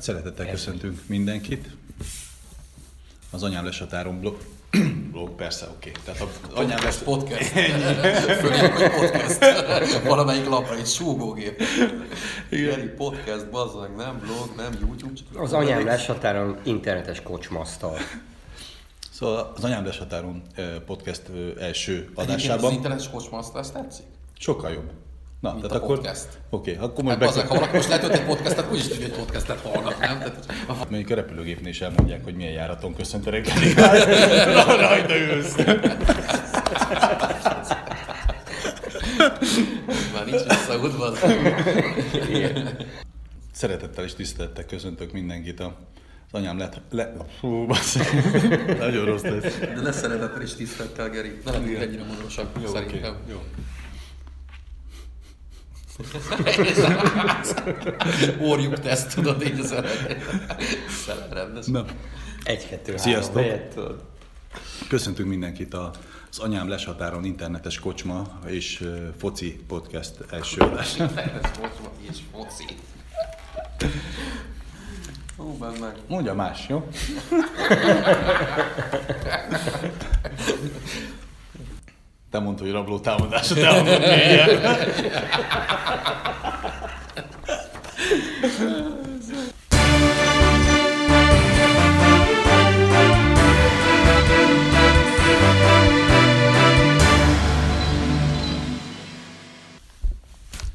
Hát szeretettel köszöntünk mindenkit. Az Anyám Lesatáron blog, blog persze, oké. Okay. Tehát az Anyám lesz podcast. Fölírjuk, hogy podcast. Valamelyik lapra egy súgógép. Igen. podcast, bazzag, nem blog, nem YouTube. Az Anyám Lesatáron internetes kocsmasztal. Szóval az Anyám Lesatáron podcast első adásában. Az internetes kocsmasztal, ezt tetszik? Sokkal jobb. Na, Mint tehát a akkor, podcast. Oké, okay, akkor majd hát be... ha valaki most letölt egy podcastet, úgyis tudja, hogy podcastet hallgat, nem? Tehát, a... Mondjuk a repülőgépnél is elmondják, hogy milyen járaton köszönt a reggeli. Rajta ülsz. Már nincs visszaútva. Szeretettel és tisztelettel köszöntök mindenkit a az anyám lett, le, fú, nagyon rossz lesz. De ne szeretettel és tisztelettel, Geri. Ne legyünk ennyire modorosak, szerintem. Okay. Jó. Orjuk teszt, tudod, így az. Na. Egy-kettő, Sziasztok! Köszöntünk mindenkit az Anyám Leshatáron internetes kocsma és foci podcast első adás. Internetes kocsma és foci. Ó. Mondja más, jó? Te mondtad, hogy rabló támadásra te mondod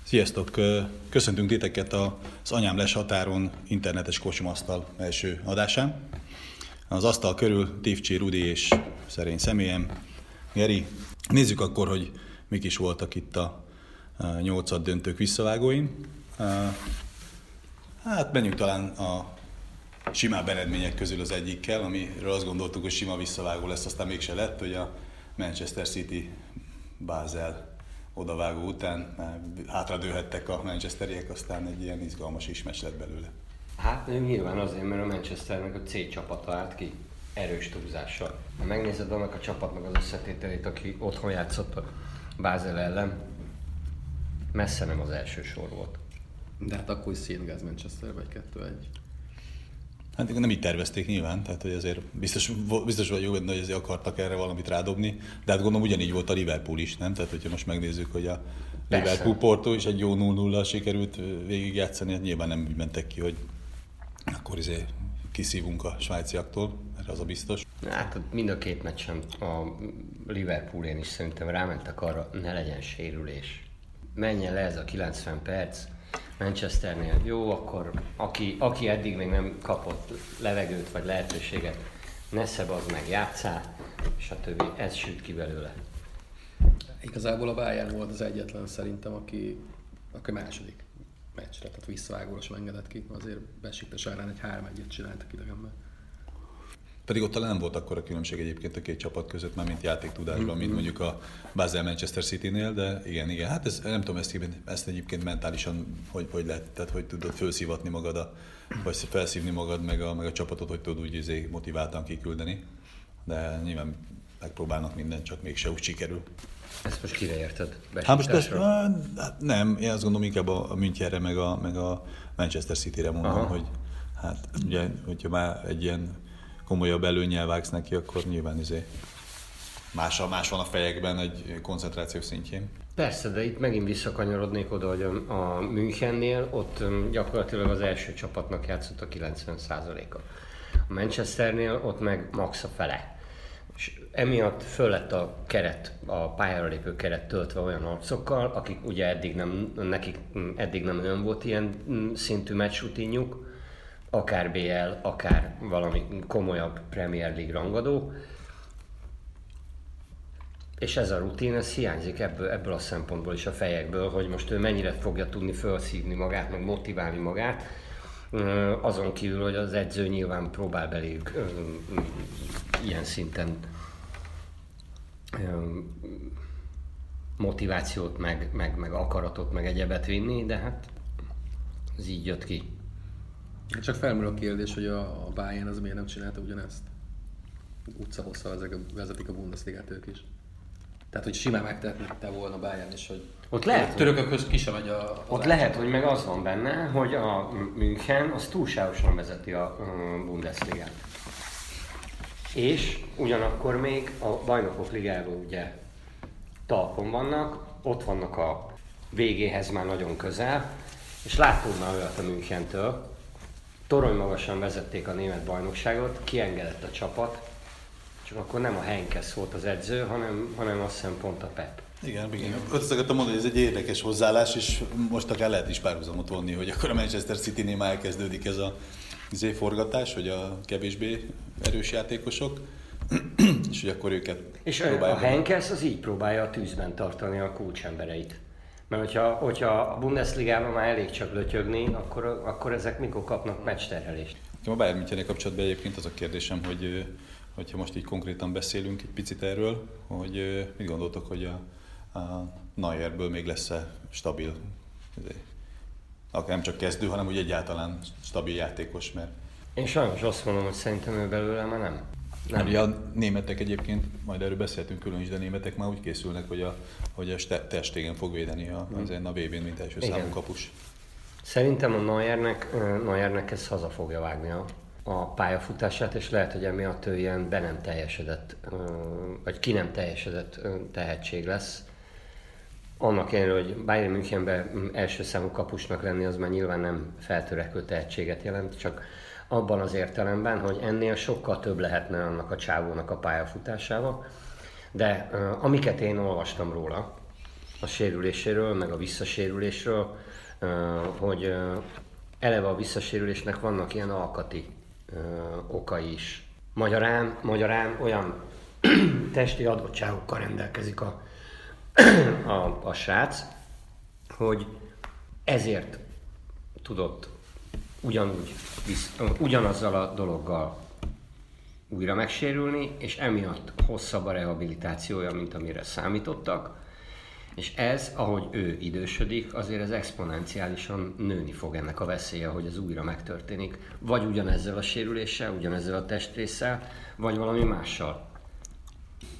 Sziasztok! Köszöntünk titeket az Anyám Les határon internetes kocsmasztal első adásán. Az asztal körül Tivcsi Rudi és szerény személyem, Geri, Nézzük akkor, hogy mik is voltak itt a nyolcad döntők visszavágóin. Hát menjünk talán a simább eredmények közül az egyikkel, amiről azt gondoltuk, hogy sima visszavágó lesz, aztán mégse lett, hogy a Manchester City Basel odavágó után hátradőhettek a manchesteriek, aztán egy ilyen izgalmas is lett belőle. Hát nyilván azért, mert a Manchesternek a C csapata állt ki erős túlzással. Ha megnézed annak a csapatnak az összetételét, aki otthon játszott a Bázel ellen, messze nem az első sor volt. De hát akkor is szétgáz Manchester vagy 2-1. Hát nem így tervezték nyilván, tehát hogy azért biztos, biztos vagyok benne, hogy azért akartak erre valamit rádobni, de hát gondolom ugyanígy volt a Liverpool is, nem? Tehát hogyha most megnézzük, hogy a Persze. Liverpool Porto is egy jó 0-0-al sikerült végigjátszani, hát nyilván nem úgy mentek ki, hogy akkor izé kiszívunk a svájciaktól, az a biztos. Hát mind a két meccsen a Liverpoolén is szerintem rámentek arra, ne legyen sérülés. Menjen le ez a 90 perc, Manchesternél jó, akkor aki, aki eddig még nem kapott levegőt vagy lehetőséget, ne szebazd meg, játszál, és a többi, ez süt ki belőle. Igazából a Bayern volt az egyetlen szerintem, aki, aki második meccsre, tehát visszavágóra sem engedett ki, azért besiktes ellen egy 3-1-et csináltak idegenben. Pedig ott talán nem volt akkor a különbség egyébként a két csapat között, már mint játéktudásban, mm-hmm. mint mondjuk a Basel Manchester City-nél, de igen, igen, hát ez, nem tudom ezt, ezt egyébként mentálisan hogy, hogy lehet, tehát hogy tudod felszívatni magad, a, vagy felszívni magad, meg a, meg a csapatot, hogy tudod úgy izé motiváltan kiküldeni, de nyilván megpróbálnak mindent, csak mégse úgy sikerül. Ezt most kire érted? Hát most ezt, hát nem, én azt gondolom inkább a Münchenre, meg a, meg a Manchester City-re mondom, Aha. hogy hát ugye, hogyha már egy ilyen komolyabb előnyel vágsz neki, akkor nyilván izé más, más van a fejekben egy koncentráció szintjén. Persze, de itt megint visszakanyarodnék oda, hogy a Münchennél ott gyakorlatilag az első csapatnak játszott a 90%-a. A Manchesternél ott meg max a fele és emiatt föl lett a keret, a pályára lépő keret töltve olyan arcokkal, akik ugye eddig nem, nekik eddig nem olyan volt ilyen szintű meccsrutinjuk, akár BL, akár valami komolyabb Premier League rangadó, és ez a rutin, ez hiányzik ebből, ebből a szempontból is a fejekből, hogy most ő mennyire fogja tudni felszívni magát, meg motiválni magát, azon kívül, hogy az edző nyilván próbál beléjük ilyen szinten motivációt, meg, meg, meg akaratot, meg egyebet vinni, de hát ez így jött ki. Csak felmerül a kérdés, hogy a, a Bayern az miért nem csinálta ugyanezt? Utca hosszal vezetik a Bundesligát ők is. Tehát, hogy simán megtehetette volna Bayern is, hogy Ott lehet, hogy- törökökhöz ki sem megy a... Ott lehet, hogy meg az van benne, hogy a München az túlságosan vezeti a Bundesligát. És ugyanakkor még a bajnokok ligáról ugye talpon vannak, ott vannak a végéhez már nagyon közel, és láttunk már olyat a Münchentől, torony magasan vezették a német bajnokságot, kiengedett a csapat, csak akkor nem a Henkes volt az edző, hanem, hanem azt hiszem pont a Pep. Igen, igen. Azt akartam mondani, hogy ez egy érdekes hozzáállás, és most akár lehet is párhuzamot vonni, hogy akkor a Manchester City-nél már elkezdődik ez a izé forgatás, hogy a kevésbé erős játékosok, és hogy akkor őket És a. Henkes az így próbálja a tűzben tartani a kulcsembereit. Mert hogyha, hogyha a Bundesligában már elég csak lötyögni, akkor, akkor ezek mikor kapnak meccsterhelést? A Bayern Münchenél kapcsolatban egyébként az a kérdésem, hogy hogyha most így konkrétan beszélünk egy picit erről, hogy mit gondoltok, hogy a, a Neuerből még lesz-e stabil, akár nem csak kezdő, hanem úgy egyáltalán stabil játékos, mert Én sajnos azt mondom, hogy szerintem ő belőle már nem. Nem. Ugye a németek egyébként, majd erről beszéltünk külön is, de a németek már úgy készülnek, hogy a, hogy a Stegen fog védeni a, az a VB-n, mint első Igen. számú kapus. Szerintem a Neuernek, Neuernek ez haza fogja vágni a, a pályafutását, és lehet, hogy emiatt ő ilyen be nem teljesedett, vagy ki nem teljesedett tehetség lesz. Annak ellenére, hogy Bayern Münchenben mm, első számú kapusnak lenni, az már nyilván nem feltörekvő tehetséget jelent, csak abban az értelemben, hogy ennél sokkal több lehetne annak a csávónak a pályafutásával. De amiket én olvastam róla, a sérüléséről, meg a visszasérülésről, hogy eleve a visszasérülésnek vannak ilyen alkati okai is. Magyarán, magyarán olyan testi adottságokkal rendelkezik a, a, a srác, hogy ezért tudott ugyanúgy, ugyanazzal a dologgal újra megsérülni, és emiatt hosszabb a rehabilitációja, mint amire számítottak. És ez, ahogy ő idősödik, azért ez exponenciálisan nőni fog ennek a veszélye, hogy ez újra megtörténik. Vagy ugyanezzel a sérüléssel, ugyanezzel a testrésszel, vagy valami mással.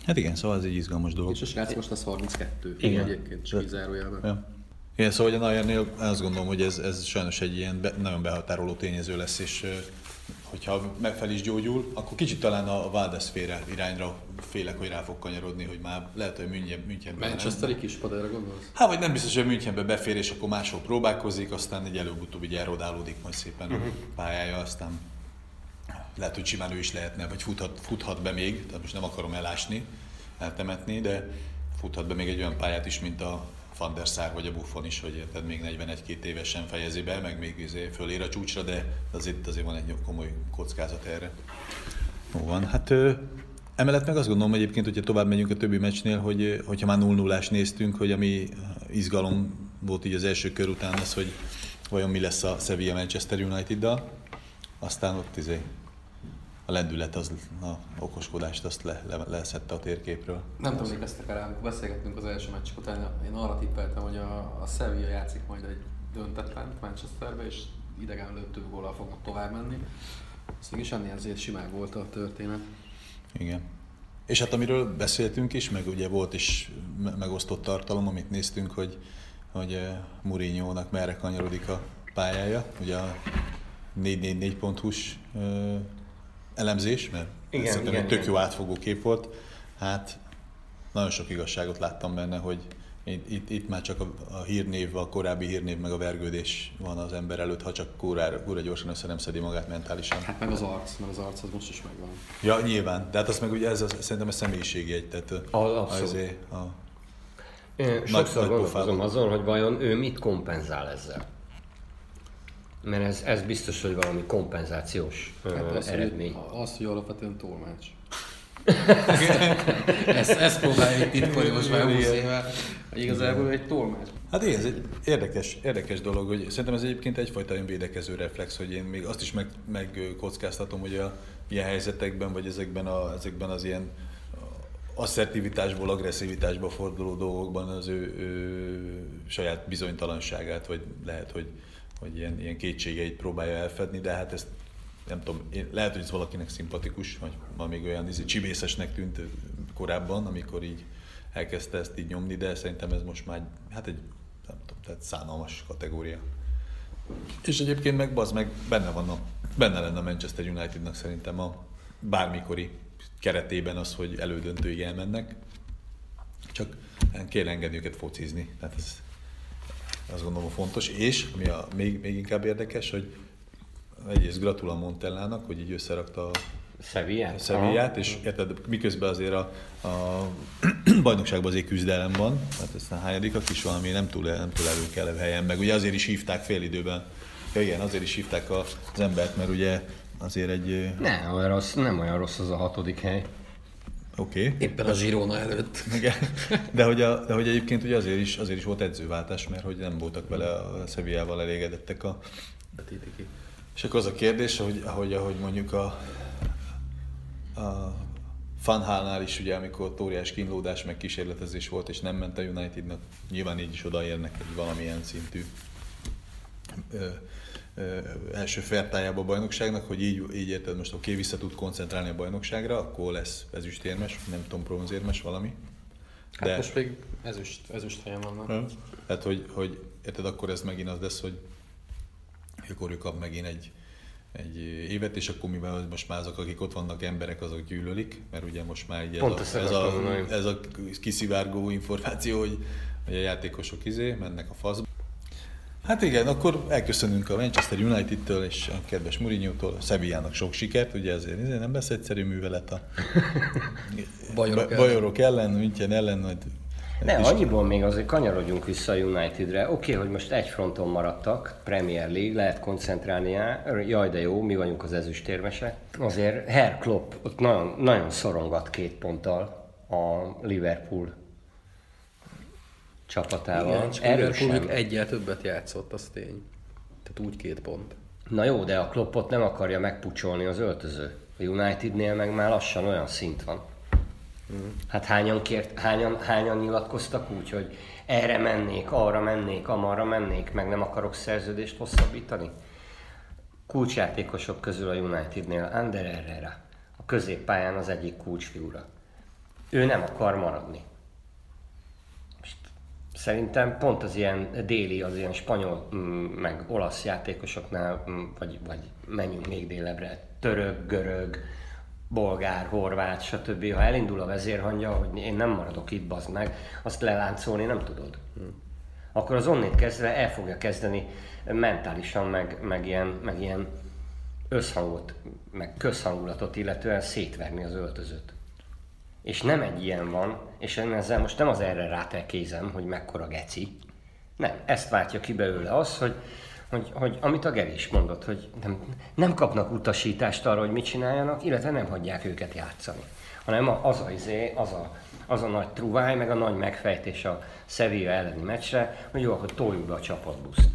Hát igen, szóval ez egy izgalmas dolog. És a srác most az 32. Igen. Egyébként, csak így zárójelben. Ja. Igen, szóval a Neuernél azt gondolom, hogy ez, ez sajnos egy ilyen be, nagyon behatároló tényező lesz, és hogyha megfel is gyógyul, akkor kicsit talán a Valdeszféle irányra félek, hogy rá fog kanyarodni, hogy már lehet, hogy München, Münchenben Manchesteri kispad, erre gondolsz? Hát vagy nem biztos, hogy Münchenbe befér, és akkor máshol próbálkozik, aztán egy előbb-utóbb így elrodálódik majd szépen a pályája, aztán lehet, hogy simán ő is lehetne, vagy futhat, futhat be még, tehát most nem akarom elásni, eltemetni, de futhat be még egy olyan pályát is, mint a Van der Sar vagy a Buffon is, hogy érted, még 41-2 évesen fejezi be, meg még izé fölér a csúcsra, de azért, azért van egy komoly kockázat erre. Jó van, hát emellett meg azt gondolom egyébként, hogyha tovább megyünk a többi meccsnél, hogy hogyha már 0 0 néztünk, hogy ami izgalom volt így az első kör után az, hogy vajon mi lesz a Sevilla Manchester United-dal, aztán ott izé a lendület, az, a okoskodást azt le, le, leszette a térképről. Nem tudom, emlékeztek rá, amikor beszélgettünk az első meccs után, én arra tippeltem, hogy a, a Sevilla játszik majd egy döntetlen Manchesterbe, és idegen több góllal fognak tovább menni. Ez mégis ennél azért simább volt a történet. Igen. És hát amiről beszéltünk is, meg ugye volt is me- megosztott tartalom, amit néztünk, hogy, hogy eh, Mourinho-nak merre kanyarodik a pályája. Ugye a 444.hu-s eh, elemzés, mert Igen, szerintem igen, egy tök igen. jó átfogó kép volt. Hát nagyon sok igazságot láttam benne, hogy itt, itt, itt már csak a, a hírnév, a korábbi hírnév, meg a vergődés van az ember előtt, ha csak kórára, kóra gyorsan össze nem szedi magát mentálisan. Hát meg az arc, mert az arc az most is megvan. Ja, nyilván. De hát azt meg ugye ez a, szerintem a személyiségjegy, tehát a, A- abszolút. azért a, Én sokszor nagy gondolkozom pofában. azon, hogy vajon ő mit kompenzál ezzel. Mert ez, ez biztos, hogy valami kompenzációs Hát az, eredmény. hogy, az, hogy alapvetően tolmács. ezt, ezt próbálja itt titkolni most már 20 éve, hogy igazából egy tolmács. Hát igen, ez egy érdekes, érdekes dolog, hogy szerintem ez egyébként egyfajta olyan védekező reflex, hogy én még azt is meg, megkockáztatom, hogy a ilyen helyzetekben, vagy ezekben, a, ezekben az ilyen asszertivitásból, agresszivitásba forduló dolgokban az ő, ő saját bizonytalanságát, vagy lehet, hogy, hogy ilyen, ilyen kétségeit próbálja elfedni, de hát ezt nem tudom, lehet, hogy ez valakinek szimpatikus, vagy ma még olyan izé, csibészesnek tűnt korábban, amikor így elkezdte ezt így nyomni, de szerintem ez most már hát egy nem tudom, tehát szánalmas kategória. És egyébként meg az meg benne van a, benne lenne a Manchester Unitednak szerintem a bármikori keretében az, hogy elődöntőig elmennek. Csak kell engedni őket focizni. Tehát ez azt gondolom fontos. És ami a, még, még inkább érdekes, hogy egyrészt gratul a Montellának, hogy így összerakta a? Sevillát, és érted, miközben azért a, a bajnokságban azért küzdelem van, hát aztán hányadikak is valami nem túl, nem túl előkelő helyen, meg ugye azért is hívták fél időben, ja igen, azért is hívták az embert, mert ugye azért egy... Nem olyan rossz, nem olyan rossz az a hatodik hely. Oké. Okay. Éppen a Girona előtt. Igen. De hogy, a, de hogy egyébként ugye azért is, azért is volt edzőváltás, mert hogy nem voltak vele a Sevillával elégedettek a... És akkor az a kérdés, hogy ahogy, ahogy mondjuk a, a Fanhálnál is ugye, amikor óriás kínlódás, meg kísérletezés volt, és nem ment a Unitednak, nyilván így is odaérnek egy valamilyen szintű ö, első fertájába a bajnokságnak, hogy így, így érted, most oké, okay, vissza tud koncentrálni a bajnokságra, akkor lesz ezüstérmes, nem tudom, bronzérmes valami. De... Hát most még ezüst, ezüst helyen vannak. Tehát, hogy, hogy érted, akkor ez megint az lesz, hogy akkor ő kap megint egy, egy évet, és akkor mivel most már azok, akik ott vannak emberek, azok gyűlölik, mert ugye most már így ez, a, ez, a, ez a kiszivárgó információ, hogy, hogy a játékosok izé mennek a faszba. Hát igen, akkor elköszönünk a Manchester United-től és a kedves Mourinho-tól, Sevillának sok sikert, ugye ezért, ezért nem lesz egyszerű művelet a bajorok, bajorok ellen, München ellen, majd ne, annyiból még azért kanyarodjunk vissza a Unitedre. Oké, okay, hogy most egy fronton maradtak, Premier League, lehet koncentrálni rá. Jaj, de jó, mi vagyunk az ezüstérmesek. Azért Herr Klopp ott nagyon, nagyon szorongat két ponttal a Liverpool csapatával. Igen, csak Erősen. Egyel többet játszott, az tény. Tehát úgy két pont. Na jó, de a Kloppot nem akarja megpucsolni az öltöző. A Unitednél meg már lassan olyan szint van. Hát hányan, kért, hányan, hányan nyilatkoztak úgy, hogy erre mennék, arra mennék, amarra mennék, meg nem akarok szerződést hosszabbítani? Kulcsjátékosok közül a Unitednél Ander Herrera, a középpályán az egyik kulcsfigura. Ő nem akar maradni. Szerintem pont az ilyen déli, az ilyen spanyol, mm, meg olasz játékosoknál, mm, vagy, vagy menjünk még délebbre, török, görög, bolgár, horvát, stb. Ha elindul a vezérhangja, hogy én nem maradok itt, bazd meg, azt leláncolni nem tudod. Hmm. Akkor az onnét kezdve el fogja kezdeni mentálisan, meg, meg, ilyen, meg ilyen összhangot, meg közhangulatot illetően szétverni az öltözőt. És nem egy ilyen van, és én ezzel most nem az erre rátelkézem, hogy mekkora geci. Nem, ezt váltja ki belőle az, hogy hogy, hogy amit a Geri is mondott, hogy nem, nem kapnak utasítást arra, hogy mit csináljanak, illetve nem hagyják őket játszani. Hanem az a, izé, az a, az a nagy truváj, meg a nagy megfejtés a Sevilla elleni meccsre, hogy jó, akkor toljuk be a csapatbuszt.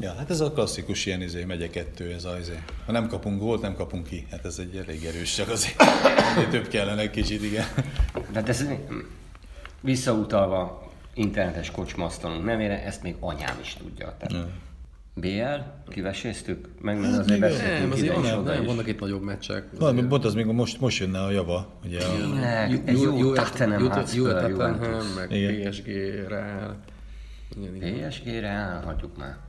Ja, hát ez a klasszikus ilyen izé, megye kettő, ez az izé. Ha nem kapunk gólt, nem kapunk ki. Hát ez egy elég erős, csak azért több kellene egy kicsit, igen. De ez visszautalva internetes kocsmasztalunk nevére, ezt még anyám is tudja. Tehát. Ja. BL, kiveséztük, meg hát azért beszéltünk nem, azért ide nem, vannak itt nagyobb meccsek. Valami, pont az még most, most jönne a java. Ugye a... egy jó, jó Tottenham Tottenham, meg PSG Real. PSG Real, hagyjuk már.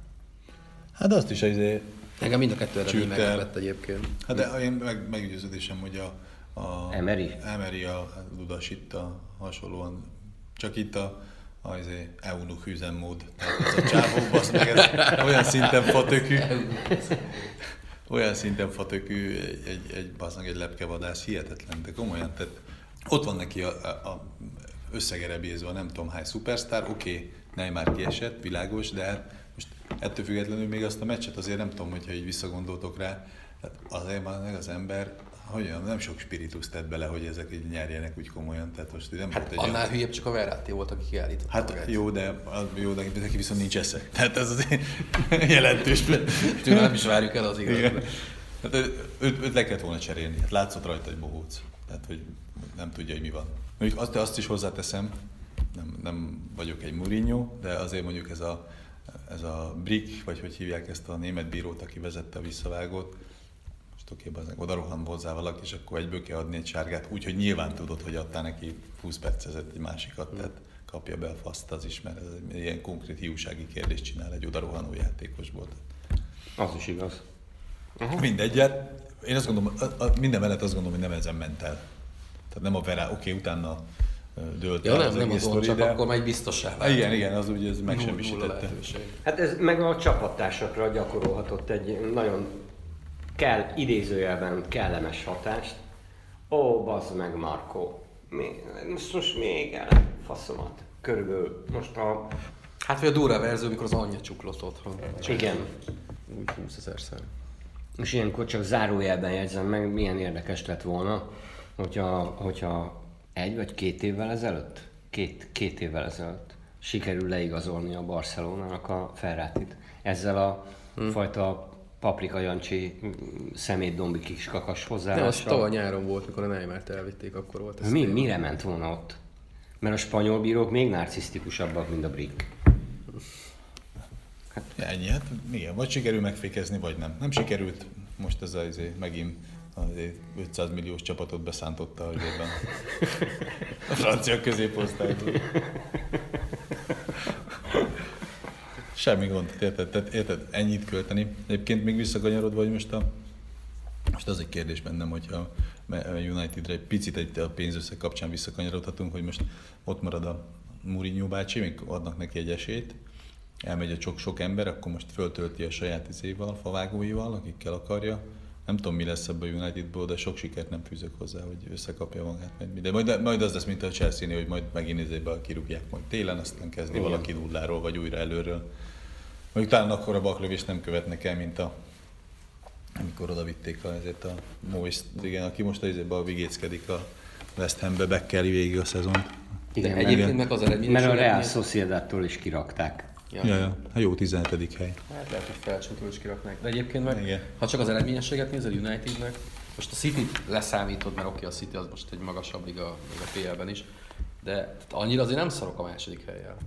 Hát azt is azért... Engem mind a kettő eredmény meglepett egyébként. Hát de én meg, meggyőződésem, hogy a, a Emery? Emery a Ludas itt a hasonlóan, csak itt a az eunuch üzemmód. Tehát ez a csávó, basz meg, ez olyan szinten fatökű, olyan szinten fatökű egy, egy, egy, bazdmeg, egy lepkevadász, hihetetlen, de komolyan, tehát ott van neki a, a összegere bízva, nem tudom hány szupersztár, oké, okay, Neymar kiesett, világos, de hát most ettől függetlenül még azt a meccset azért nem tudom, hogyha így visszagondoltok rá, hát azért meg az ember hogy nem sok spiritus tett bele, hogy ezek így nyerjenek úgy komolyan. Tehát most nem hát volt egy annál olyan... hülyebb csak a Verratti volt, aki kiállított. Hát magát. jó, de, jó, de neki viszont nincs esze. Tehát ez az jelentős. Tőle nem is várjuk el az igazat. Hát őt, őt, le kellett volna cserélni. Hát látszott rajta egy bohóc. Tehát, hogy nem tudja, hogy mi van. Mondjuk azt, azt is hozzáteszem, nem, nem vagyok egy Mourinho, de azért mondjuk ez a, ez a Brick, vagy hogy hívják ezt a német bírót, aki vezette a visszavágót, most oké, okay, oda rohan hozzá valaki, és akkor egyből kell adni egy sárgát, úgyhogy nyilván tudod, hogy adtál neki 20 percezett egy másikat, tehát kapja be a faszt az is, mert ez egy ilyen konkrét hiúsági kérdést csinál egy oda rohanó játékosból. Az is igaz. Uh-huh. Mindegy, én azt gondolom, a, a, minden mellett azt gondolom, hogy nem ezen ment el. Tehát nem a Verá, oké, okay, utána dőlt ja, el nem, az nem egész az sztori, csak de... akkor már egy biztosá Ah, Igen, igen, az úgy ez megsemmisítette. Hát ez meg a csapattársakra gyakorolhatott egy nagyon kell, idézőjelben kellemes hatást. Ó, bazd meg Markó, most, most még el, faszomat. Körülbelül most a... Hát vagy a durva verzió, amikor az anyja csuklott otthon. Igen. Úgy 20 ezerszer. És ilyenkor csak zárójelben jegyzem meg, milyen érdekes lett volna, hogyha, hogyha egy vagy két évvel ezelőtt, két, két évvel ezelőtt sikerül leigazolni a Barcelonának a Ferrátit. Ezzel a hmm. fajta paprika jancsi mm, szemétdombi kis kakas Nem, az tavaly nyáron volt, mikor a Neymart elvitték, akkor volt ez. Mi, téma. mire ment volna ott? Mert a spanyol bírók még narcisztikusabbak, mint a brik. Ja, ennyi, hát igen, vagy sikerül megfékezni, vagy nem. Nem sikerült, most ez az, megint az 500 milliós csapatot beszántotta, hogy ebben a francia középosztályból. Semmi gond, érted? Tehát, érted? Ennyit költeni. Egyébként még visszakanyarodva, hogy most a most az egy kérdés bennem, hogyha a Unitedre egy picit egy a pénzösszeg kapcsán visszakanyarodhatunk, hogy most ott marad a Mourinho bácsi, még adnak neki egy esélyt, elmegy a sok, sok ember, akkor most föltölti a saját izéval, favágóival, akikkel akarja. Nem tudom, mi lesz ebből a Unitedból, de sok sikert nem fűzök hozzá, hogy összekapja magát. Meg. De majd, majd az lesz, mint a chelsea hogy majd megint izébe kirúgják majd télen, aztán kezdni Igen. valaki nulláról, vagy újra előről. Mondjuk talán akkor a baklövést nem követnek el, mint a amikor oda vitték a, ezért a Moist, igen, aki most azért a vigéckedik a West Hambe, bekkeli végig a szezont. Igen, De egyébként meg az eredmény Mert a Real Sociedattól is kirakták. Ja. Ja, ja. Hát jó 17. hely. Hát lehet, hogy felcsútól is kiraknák. De egyébként meg, Igen. ha csak az eredményességet nézed Unitednek, most a City leszámítod, mert oké, a City az most egy magasabb liga, még a PL-ben is, de annyira azért nem szarok a második helyjel.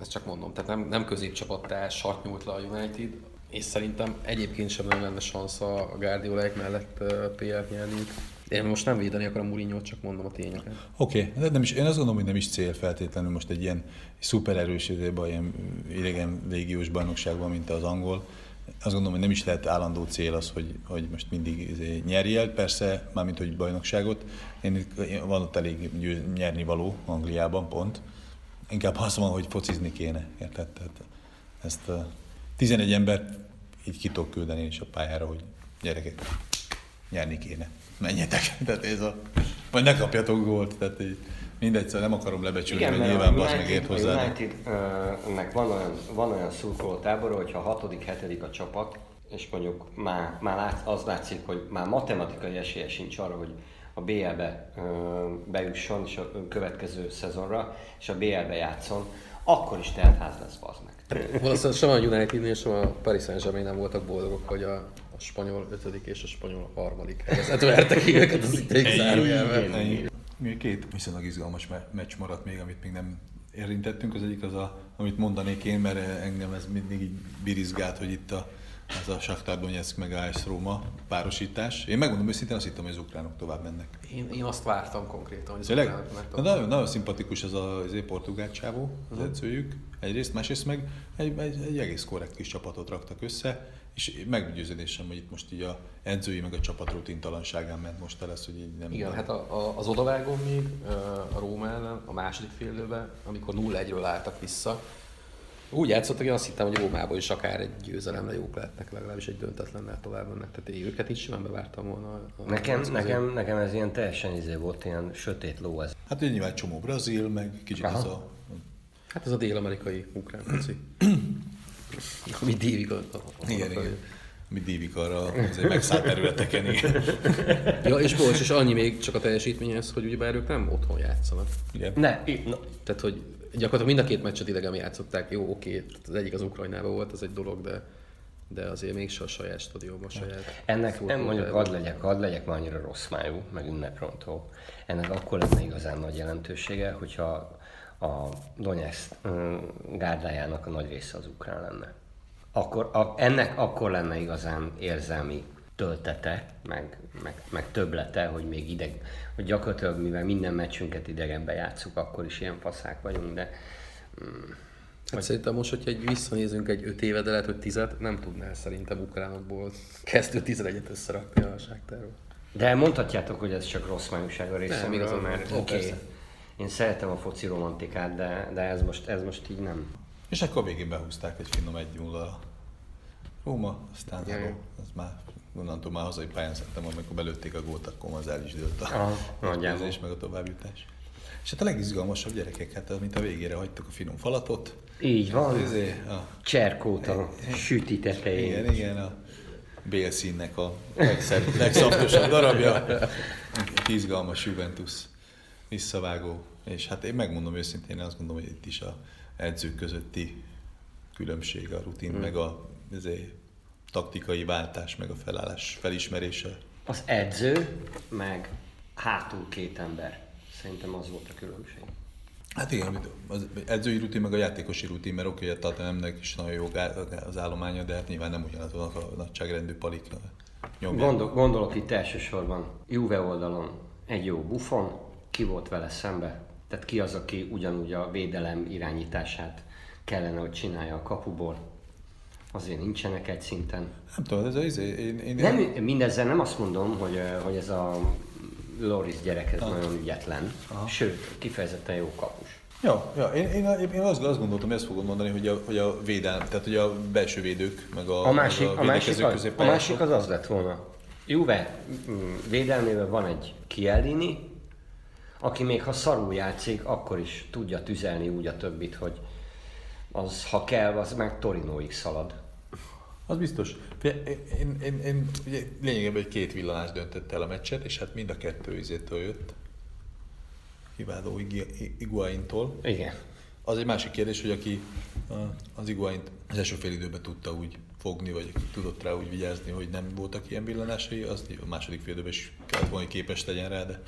Ezt csak mondom, tehát nem, nem középcsapattá sart nyújt le a United, és szerintem egyébként sem nagyon lenne szansza a Guardiolaik mellett PL-t nyerniük. Én most nem védeni akarom Mourinho, csak mondom a tényeket. Oké, okay. de nem is, én azt gondolom, hogy nem is cél feltétlenül most egy ilyen szupererős időben, ilyen idegen légiós bajnokságban, mint az angol. Azt gondolom, hogy nem is lehet állandó cél az, hogy, hogy most mindig izé nyerjél, persze, mármint hogy bajnokságot. Én, van ott elég nyerni való Angliában, pont. Inkább az van, hogy focizni kéne, érted? Tehát ezt a 11 embert így ki tudok küldeni is a pályára, hogy gyerekek, nyerni kéne. Menjetek. Tehát ez a... Majd ne kapjatok gólt. Tehát így mindegy, szóval nem akarom lebecsülni, mert nyilván az meg ért hozzá. A Unitednek van olyan, van olyan szurkoló tábora, hogyha hatodik, hetedik a csapat, és mondjuk már, már lát, az látszik, hogy már matematikai esélye sincs arra, hogy a BL-be ö, bejusson és a következő szezonra, és a BL-be játszon, akkor is teltház lesz, bazd meg. Valószínűleg sem a Unitednél, sem a Paris Saint-Germain nem voltak boldogok, hogy a spanyol ötödik és a spanyol harmadik helyezett vertek ki őket az idei zárójelben. Ennyi. Még két viszonylag izgalmas me- meccs maradt még, amit még nem érintettünk. Az egyik az, a, amit mondanék én, mert engem ez mindig így birizgált, hogy itt a, az a Shakhtar Donetsk meg AS Róma párosítás. Én megmondom őszintén, azt hittem, hogy az ukránok tovább mennek. Én, én azt vártam konkrétan, hogy az Tényleg? ukránok Na, megtudnak. nagyon, nagyon szimpatikus ez a, az portugál csávó, az edzőjük. Egyrészt, másrészt meg egy, egy, egy egész korrekt kis csapatot raktak össze, és meggyőződésem, hogy itt most így a edzői meg a csapat rutintalanságán ment most el lesz, hogy így nem... Igen, hát a, a, az odavágón még a Róma ellen, a második félidőben, amikor 0-1-ről álltak vissza, úgy játszottak, hogy azt hittem, hogy Rómából is akár egy győzelemre jók lehetnek, legalábbis egy döntetlennel tovább mennek. Tehát én őket is simán bevártam volna. a- Nekem, nekem, nekem ez ilyen teljesen izé volt, ilyen sötét ló ez. Hát ugye nyilván csomó brazil, meg kicsit Aha. ez a... Hát ez a dél-amerikai ukrán. Ami dívik a, Igen, a- igen. Mi dívik arra azért megszállt területeken, igen. Ja, és bocs, és annyi még csak a teljesítményhez, hogy ugyebár ők nem otthon játszanak. igen. Ne, i- na, Tehát, hogy gyakorlatilag mind a két meccset idegen játszották. Jó, oké, tehát az egyik az Ukrajnában volt, az egy dolog, de, de azért mégse a saját stadionban, a saját Ennek nem mondjuk hadd legyek, hadd legyek már annyira rossz májú, meg ünneprontó. Ennek akkor lenne igazán nagy jelentősége, hogyha a Donetsk ö, gárdájának a nagy része az ukrán lenne. Akkor, a, ennek akkor lenne igazán érzelmi töltete, meg, meg, meg töblete, hogy még ideg, hogy gyakorlatilag mivel minden meccsünket idegenbe játszuk, akkor is ilyen faszák vagyunk, de mm, Hát szerintem most, hogyha egy visszanézünk egy öt éve, de lehet, hogy tizet, nem tudnál szerintem ukránokból kezdő 11-et összerakni a ságtárba. De mondhatjátok, hogy ez csak rossz majúság a részemről, mert oké, persze. Én szeretem a foci romantikát, de, de ez, most, ez most így nem. És akkor a végén behúzták egy finom 1 0 Róma, aztán Ja, ja. az már onnantól már hazai pályán szerettem, amikor belőtték a gólt, akkor az el is dőlt a nagyjából. mérkőzés, meg a továbbjutás. És hát a legizgalmasabb gyerekek, hát mint a végére hagytuk a finom falatot. Így van, Izé, a, cserkót a süti tetején. igen, igen, a bélszínnek a legszebb, legszaptosabb darabja. Egy izgalmas Juventus visszavágó. És hát én megmondom őszintén, én azt gondolom, hogy itt is a edzők közötti különbség, a rutin, hmm. meg a ezért, taktikai váltás, meg a felállás felismerése. Az edző, meg hátul két ember. Szerintem az volt a különbség. Hát igen, az edzői rutin, meg a játékosi rutin, mert oké, hogy a Tottenhamnek is nagyon jó az állománya, de hát nyilván nem ugyanazon a nagyságrendű palik nyomják. Gondol, gondolok itt elsősorban Juve oldalon egy jó buffon, ki volt vele szembe, tehát ki az, aki ugyanúgy a védelem irányítását kellene, hogy csinálja a kapuból. Azért nincsenek egy szinten. Nem tudom, ez az, izé, én, én, Nem, mindezzel nem azt mondom, hogy, hogy ez a Loris gyerek ez nagyon ügyetlen, sőt, kifejezetten jó kapus. Ja, ja én, én, én azt, azt gondoltam, hogy ezt fogod mondani, hogy a, hogy a védelem, tehát hogy a belső védők, meg a, A másik, meg a, másik, az, a másik az az lett volna. Juve mm, védelmében van egy Chiellini, aki még ha szarul játszik, akkor is tudja tüzelni úgy a többit, hogy az, ha kell, az meg Torinóig szalad. Az biztos. Én, én, én ugye lényegében egy két villanás döntött el a meccset, és hát mind a kettő izétől jött. Igi- Iguaintól. Igen. Az egy másik kérdés, hogy aki az Iguaint az első fél időben tudta úgy fogni, vagy tudott rá úgy vigyázni, hogy nem voltak ilyen villanásai, az a második fél időben is kellett volna, hogy képes legyen rá, de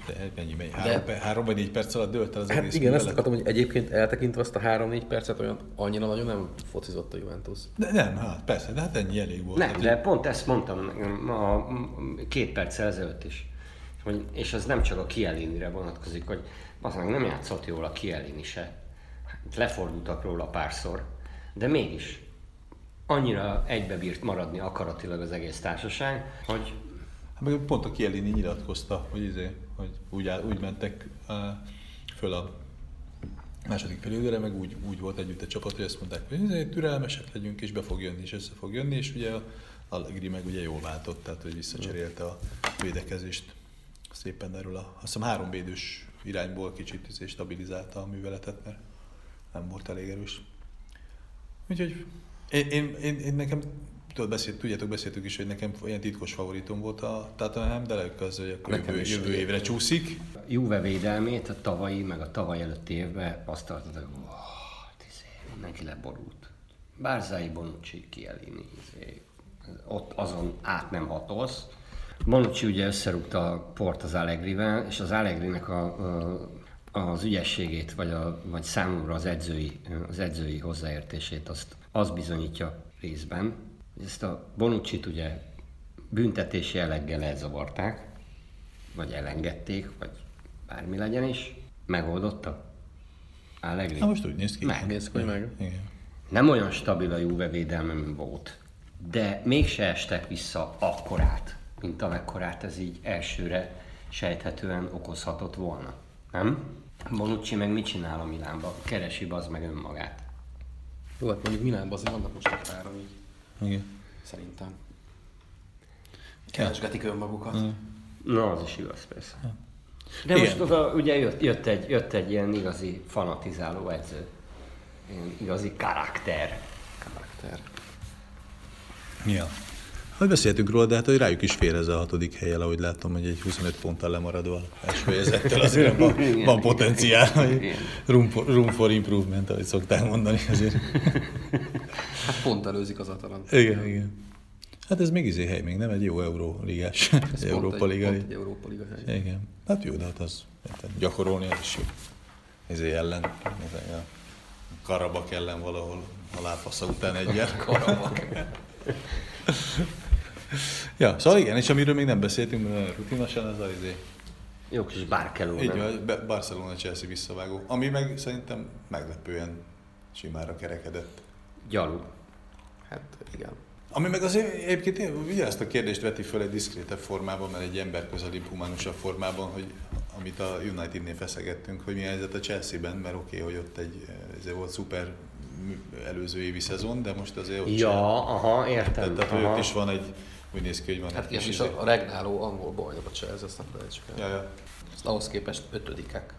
hát ennyi megy. Három, pe- három vagy négy perc alatt dőlt el az Hát egész igen, ezt művelet. akartam, hogy egyébként eltekintve azt a 3-4 percet olyan annyira nagyon nem focizott a Juventus. De nem, hát persze, de hát ennyi elég volt. Nem, de pont ezt mondtam a, két perccel ezelőtt is. Hogy, és ez nem csak a Chiellini-re vonatkozik, hogy az nem játszott jól a Chiellini se. Hát Lefordultak róla párszor, de mégis annyira egybebírt maradni akaratilag az egész társaság, hogy pont a Chiellini nyilatkozta, hogy, izé, hogy úgy, áll, úgy mentek föl a második felülőre, meg úgy, úgy volt együtt a csapat, hogy azt mondták, hogy izé, türelmesek legyünk, és be fog jönni, és össze fog jönni, és ugye a Allegri meg ugye jól váltott, tehát hogy visszacserélte a védekezést szépen erről a, azt hiszem három védős irányból kicsit izé, stabilizálta a műveletet, mert nem volt elég erős. Úgyhogy én, én, én, én nekem, tudod, beszélt, tudjátok, beszéltük is, hogy nekem ilyen titkos favoritom volt a Tottenham, de az, hogy akkor Nekem jövő, jövő évre csúszik. Juve védelmét a tavalyi, meg a tavaly előtti évben azt tartottak, hogy oh, izé, mindenki leborult. Bárzai, Bonucci, Chiellini, izé, ott azon át nem hatolsz. Bonucci ugye összerúgta a port az Allegrivel, és az Allegrinek a, a, az ügyességét, vagy, a, vagy számomra az edzői, az edzői hozzáértését azt, az bizonyítja részben. Ezt a Bonucci-t ugye büntetési jelleggel elzavarták, vagy elengedték, vagy bármi legyen is. Megoldotta? Allegri? Na most úgy néz ki. Meg. Hogy meg. Igen. Nem olyan stabil a Juve védelme, mint volt. De mégse estek vissza akkorát, mint amekkorát ez így elsőre sejthetően okozhatott volna. Nem? Bonucci meg mit csinál a Milánban? Keresi az meg önmagát. Jó, hát mondjuk Milánban azért vannak most egy páran így, Igen. szerintem. Keresgetik önmagukat. Na, az is igaz, persze. De Igen. most oda ugye jött, jött, egy, jött egy ilyen igazi fanatizáló edző. Ilyen igazi karakter. Karakter. Ja. Hogy beszéltünk róla, de hát hogy rájuk is fér ez a hatodik helyen, ahogy látom, hogy egy 25 ponttal lemaradva első fejezettel azért van, van potenciál, hogy room for, room for improvement, ahogy szokták mondani azért. Hát pont előzik az Atalanta. Igen, igen. Hát ez még izé hely, még nem egy jó euróligás, Ez egy Európa egy, Liga. pont egy Európa Liga hely. Igen. Hát jó, de hát az gyakorolni az is jó. Ezé ellen, a Karabak ellen valahol a lábfasza után egyen. Karabak. Ja, szóval igen, és amiről még nem beszéltünk, mert rutinosan, az az izé. Jó kis Barcelona. Így van, Barcelona-Chelsea visszavágó, ami meg szerintem meglepően simára kerekedett. Gyalu. Hát igen. Ami meg azért egyébként ugye ezt a kérdést veti föl egy diszkrétebb formában, mert egy ember közelibb, humánusabb formában, hogy amit a United-nél feszegettünk, hogy mi helyzet a Chelsea-ben, mert oké, okay, hogy ott egy, ez volt szuper előző évi szezon, de most azért ott Ja, aha, sem. értem. Tehát, aha. ott is van egy, úgy néz ki, hogy van Hát egy kis és izé. a, a regnáló angol bajnok a Chelsea, ezt nem felejtsük el. Ja, ja. Ezt ahhoz képest ötödikek.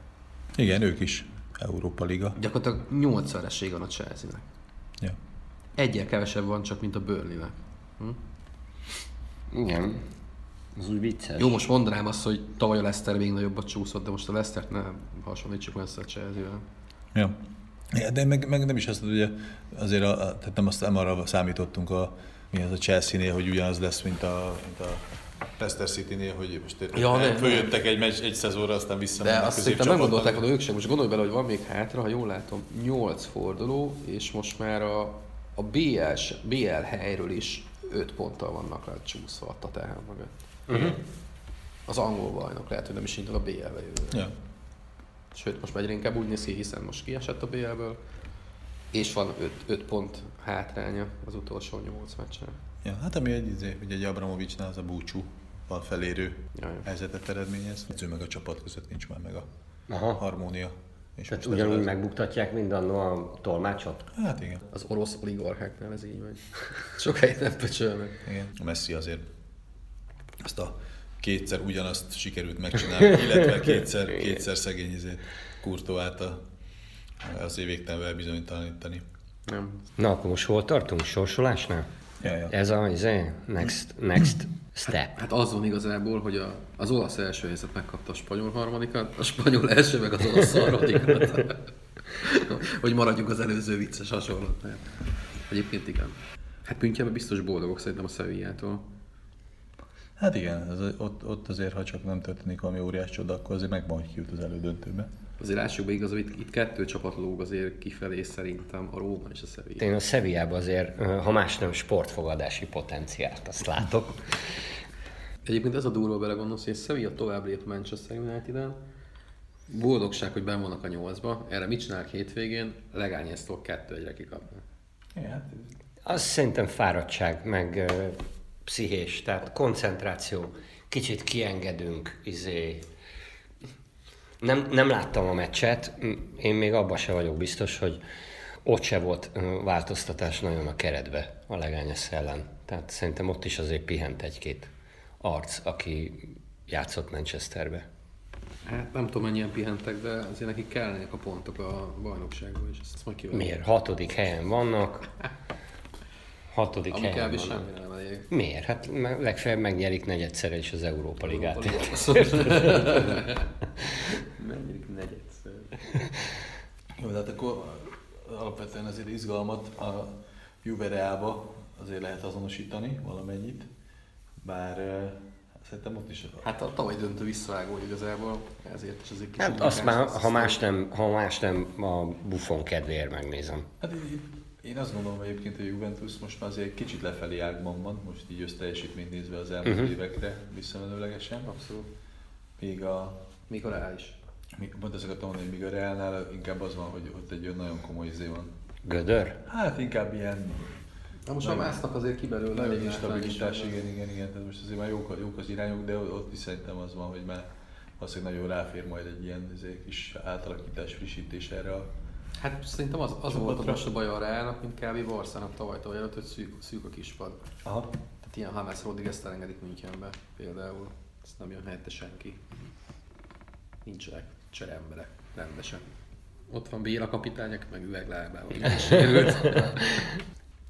Igen, ők is. Európa Liga. Gyakorlatilag 8 vereség van a Chelsea-nek. Ja. Egyel kevesebb van csak, mint a Burnley-nek. Hm? Igen. Az úgy vicces. Jó, most mondanám azt, hogy tavaly a Leicester még nagyobbat csúszott, de most a Leicester-t nem hasonlítsuk messze a Chelsea-vel. Ja. ja de meg, meg, nem is azt, ugye azért a, a, tehát nem, azt, nem arra számítottunk a, mi az a Chelsea-nél, hogy ugyanaz lesz, mint a, mint a Leicester City-nél, hogy most Ja, ja, nem, följöttek egy, meccs, egy szezonra, aztán De visszamennek azt szerintem középcsapatba. meggondolták volna ők sem. Most gondolj bele, hogy van még hátra, ha jól látom, 8 forduló, és most már a, a BL, BL helyről is 5 ponttal vannak rá csúszva a Tottenham mögött. Uh-huh. Az angol bajnok lehet, hogy nem is indul a BL-be jövőre. Ja. Sőt, most egyre inkább úgy néz ki, hiszen most kiesett a BL-ből, és van 5 pont hátránya az utolsó 8 meccsen. ja, hát ami egy, izé, ugye egy Abramovicsnál az a búcsú van felérő Jaj. helyzetet eredményez. Edző meg a csapat között nincs már meg a Aha. harmónia. És Tehát ez ugyanúgy az- megbuktatják mindannó a tolmácsot? Hát igen. Az orosz oligarcháknál ez így megy. Sokáig nem pöcsölnek. Igen. A Messi azért azt a kétszer ugyanazt sikerült megcsinálni, illetve kétszer, kétszer szegény izét Kurtóát a, azért végtelenül bizonytalanítani. Nem. Na, akkor most hol tartunk? Sorsolásnál? Ja, ja. Ez a, izé, next, next step. Hát az van igazából, hogy a, az olasz első helyzet megkapta a spanyol harmadikat, a spanyol első meg az olasz harmadikat. hogy maradjunk az előző vicces hasonlatnál. Egyébként igen. Hát Münchenben biztos boldogok szerintem a Sevillától. Hát igen, az, ott, ott azért, ha csak nem történik valami óriás csoda, akkor azért megvan, hogy kijut az elődöntőbe. Azért lássuk be igaz, hogy itt, itt kettő csapat lóg azért kifelé szerintem, a Róma és a Sevilla. Én a Sevillában azért, ha más nem, sportfogadási potenciált, azt látok. Egyébként ez a durva belegondolsz, hogy a Sevilla tovább lép Manchester United-en. Boldogság, hogy benn vannak a nyolcba. Erre mit csinál hétvégén? Legányeztól kettő egyre kikapnak. Igen, hát Az szerintem fáradtság, meg ö, pszichés, tehát koncentráció. Kicsit kiengedünk, izé. Nem, nem láttam a meccset, én még abban se vagyok biztos, hogy ott se volt változtatás nagyon a keretbe a legányesz ellen. Tehát szerintem ott is azért pihent egy-két arc, aki játszott Manchesterbe. Hát nem tudom mennyien pihentek, de azért nekik kellenek a pontok a bajnokságban, és ezt majd kivel. Miért? Hatodik helyen vannak. Hatodik Ami helyen vannak. semmi nem elég. Miért? Hát legfeljebb megnyerik negyedszer is az Európa Ligát. Mennyi negyedszer. Jó, de hát akkor alapvetően azért izgalmat a Juve Realba azért lehet azonosítani valamennyit, bár eh, szerintem ott is Hát a tavaly döntő visszavágó igazából, ezért is azért kicsit Hát azt már, ha más nem, ha más nem a Buffon kedvéért megnézem. Hát így- én azt gondolom egyébként, hogy a Juventus most már azért egy kicsit lefelé ágban van, most így összteljesítményt nézve az elmúlt uh-huh. évekre visszamenőlegesen. Abszolút. Míg a, Még a reális. Pont ezt akartam mondani, hogy míg a Realnál inkább az van, hogy ott egy olyan nagyon komoly izé van. Gödör? Hát inkább ilyen Na most már másznak azért ki belőle. Nagyon elég instabilitás, igen, igen, igen. Tehát most azért már jók, jók az irányok, de ott is szerintem az van, hogy már valószínűleg nagyon ráfér majd egy ilyen izé, kis átalakítás, frissítés erre a... Hát szerintem az, az volt a most a baj a Reálnak, mint kb. Barszának tavaly tavaly előtt, hogy szűk, szűk a kispad. Aha. Tehát ilyen James Rodriguez elengedik Münchenbe például. Ezt nem jön helyette senki. Nincsenek cseremberek, rendesen. Ott van Béla kapitányok, meg üveglábával.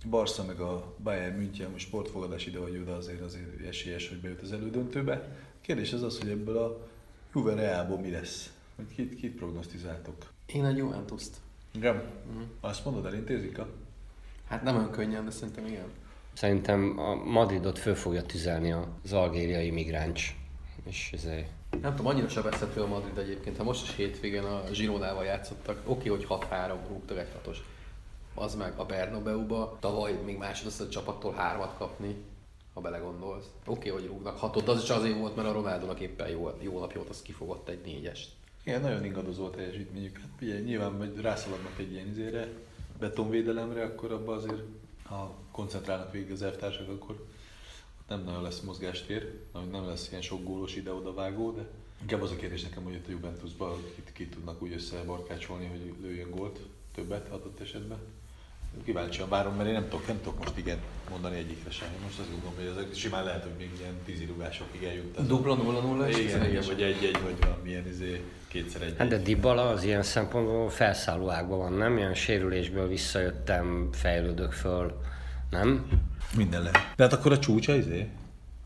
Barca meg a Bayern München most sportfogadás ide vagy oda azért azért esélyes, hogy bejut az elődöntőbe. Kérdés az az, hogy ebből a Juve Realból mi lesz? Hogy kit, kit prognosztizáltok? Én egy Juventus-t. Igen? Mhm. Azt mondod, elintézik a? Hát nem olyan könnyen, de szerintem igen. Szerintem a Madridot föl fogja tüzelni az algériai migráns. És ezért Nem tudom, annyira sebezhető a Madrid egyébként. Ha most is hétvégén a Gironával játszottak, oké, hogy 6-3 rúgtak egy hatos. Az meg a Bernabeu-ba, tavaly még másodosztály csapattól hármat kapni. ha belegondolsz. Oké, hogy rúgnak hatot, az is azért volt, mert a Ronaldónak éppen jó, jó napja az kifogott egy négyest. Igen, nagyon ingadozó a teljesítményük. Hát ugye, nyilván, hogy rászaladnak egy ilyen izére, betonvédelemre, akkor abban azért, ha koncentrálnak végig az elvtársak, akkor nem nagyon lesz mozgástér, nem lesz ilyen sok gólos ide-oda vágó, de inkább az a kérdés nekem, hogy itt a Juventusban ki, ki tudnak úgy összebarkácsolni, hogy lőjön gólt többet adott esetben. Kíváncsian várom, mert én nem tudok, nem tudok most igen mondani egyikre sem. Én most azt gondolom, hogy ezek simán lehet, hogy még ilyen tízirúgásokig eljut. Dupla 0 0 Igen, igen, vagy egy-egy, vagy valamilyen izé, kétszer egy. Hát de Dybala az ilyen szempontból felszálló ágban van, nem? Ilyen sérülésből visszajöttem, fejlődök föl, nem? Minden lehet. De hát akkor a csúcsa izé?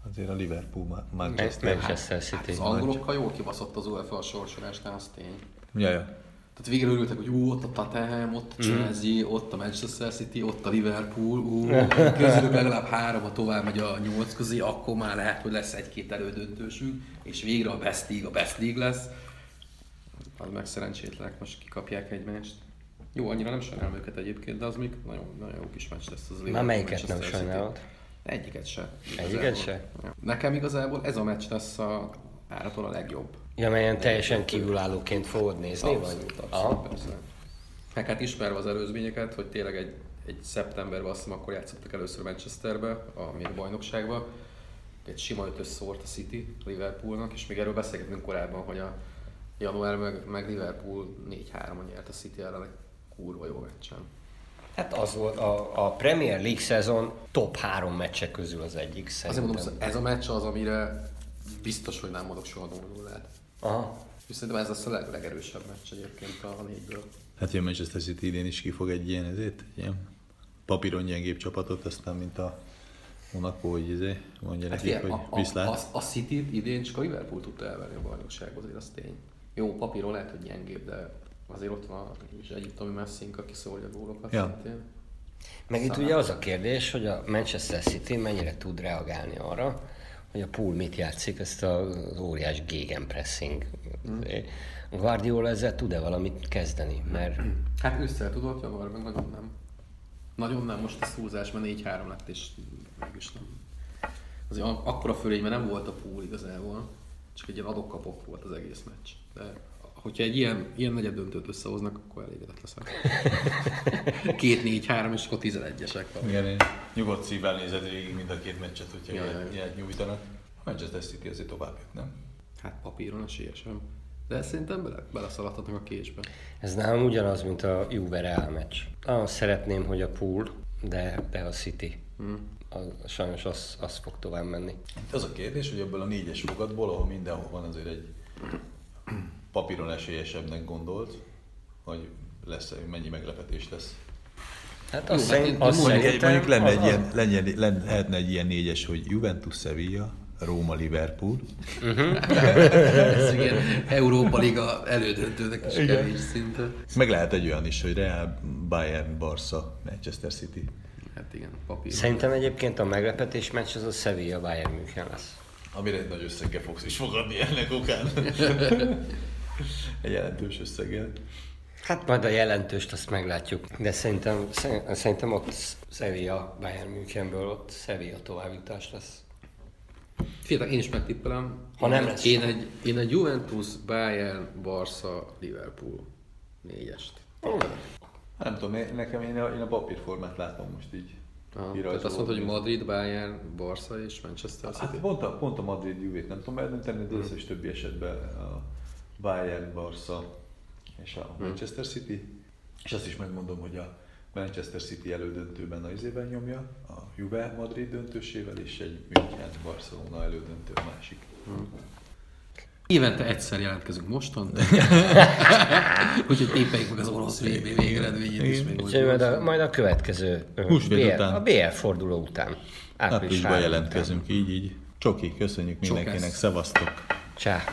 Azért a Liverpool, Manchester. Manchester City. Hát az angolokkal jól kibaszott az UEFA a sorsolásnál, az tény. Ja, ja. Tehát végre örültek, hogy ú, ott a Tottenham, ott a Chelsea, mm. ott a Manchester City, ott a Liverpool, ú, közülük legalább három, a tovább megy a nyolc közé, akkor már lehet, hogy lesz egy-két elődöntősünk, és végre a Best League a Best League lesz. Az meg szerencsétlenek, most kikapják egymást. Jó, annyira nem sajnálom őket egyébként, de az még nagyon, nagyon jó kis meccs lesz az Már melyiket nem sajnálod? Egyiket se. Egyiket se? Nekem igazából ez a meccs lesz a áraton a legjobb. Ja, melyen teljesen kívülállóként fogod nézni? Abszolút, vagy? abszolút, Aha. persze. Meg hát ismerve az előzményeket, hogy tényleg egy, egy szeptemberben azt hiszem, akkor játszottak először Manchesterbe, a Mir bajnokságba. Egy sima ötös szórt a City Liverpoolnak, és még erről beszélgetünk korábban, hogy a január meg, meg Liverpool 4-3-on nyert a City ellen kurva jó meccsen. Hát az volt a, a Premier League szezon top három meccsek közül az egyik szerintem. Azért mondom, ez a meccs az, amire biztos, hogy nem mondok soha 0 0 Aha. És szerintem ez lesz a leg, legerősebb meccs egyébként a négyből. Hát a Manchester City idén is kifog egy ilyen, ezért, egy ilyen papíron gyengébb csapatot, aztán mint a Monaco, hogy izé, mondja hát nekik, hogy a, viszlát. A, a, a City idén csak a Liverpool tudta elvenni a bajnokságot, azért az tény. Jó, papíron lehet, hogy gyengébb, de azért ott van is egyiptomi messzink, aki szólja a gólokat ja. szintén. Meg itt ugye az a kérdés, hogy a Manchester City mennyire tud reagálni arra, hogy a pool mit játszik, ezt az óriás gegenpressing. Mm. Guardiola ezzel tud-e valamit kezdeni? Mert... Hát össze tudott januárban, nagyon nem. Nagyon nem, most a szúzás, mert 4-3 lett, és mégis nem. Azért akkora fölény, mert nem volt a pool igazából, csak egy ilyen adok-kapok volt az egész meccs. De hogyha egy ilyen, ilyen negyed döntőt összehoznak, akkor elégedett leszek. két, négy, három, és akkor 11-esek van. Igen, én nyugodt szívvel nézed végig mind a két meccset, hogyha ja, ilyet, ilyet nyújtanak. A Manchester City azért tovább jut, nem? Hát papíron esélyesem. De szerintem bele, beleszaladhatnak a késbe. Ez nálam ugyanaz, mint a Juve Real meccs. Nagyon szeretném, hogy a pool, de, de a City. Hmm. Az, sajnos az, az fog tovább menni. Az a kérdés, hogy ebből a négyes fogadból, ahol mindenhol van azért egy papíron esélyesebbnek gondolt, hogy lesz, mennyi meglepetés lesz. Hát azt, Jó, szerint, azt mondjuk, szerintem, mondjuk lenne egy ilyen, lenne, lenne, lehetne egy ilyen négyes, hogy Juventus Sevilla, Róma Liverpool. Uh-huh. Ez igen, Európa Liga elődöntőnek is igen. kevés szinte. Meg lehet egy olyan is, hogy Real, Bayern, Barca, Manchester City. Hát igen, papír. Szerintem egyébként a meglepetés meccs az a Sevilla Bayern München lesz. Amire egy nagy összeggel fogsz is fogadni ennek okán. egy jelentős összeggel. Hát majd a jelentőst azt meglátjuk, de szerintem, szerintem ott Sevilla Bayern Münchenből ott Sevilla továbbjutás lesz. Fiatal, én is megtippelem. Ha nem lesz. Én egy, én egy Juventus, Bayern, Barca, Liverpool négyest. Oh. Nem tudom, nekem én a, én a papírformát látom most így. Ah, tehát azt mondta, hogy Madrid, Bayern, Barca és Manchester City? Hát pont a, pont a Madrid Juve-t nem tudom eldönteni, de az is többi esetben a Bayern, Barca és a hmm. Manchester City. És azt is megmondom, hogy a Manchester City elődöntőben a izében nyomja, a Juve Madrid döntősével, és egy München Barcelona elődöntő a másik. Hmm. Évente egyszer jelentkezünk mostan, úgyhogy tépeljük meg az orosz VB végeredményét is még. Úgyhogy majd a, majd a következő BL, után. a BL forduló után. Áprilisban jelentkezünk, után. így, így. Csoki, köszönjük mindenkinek, szevasztok! Csá!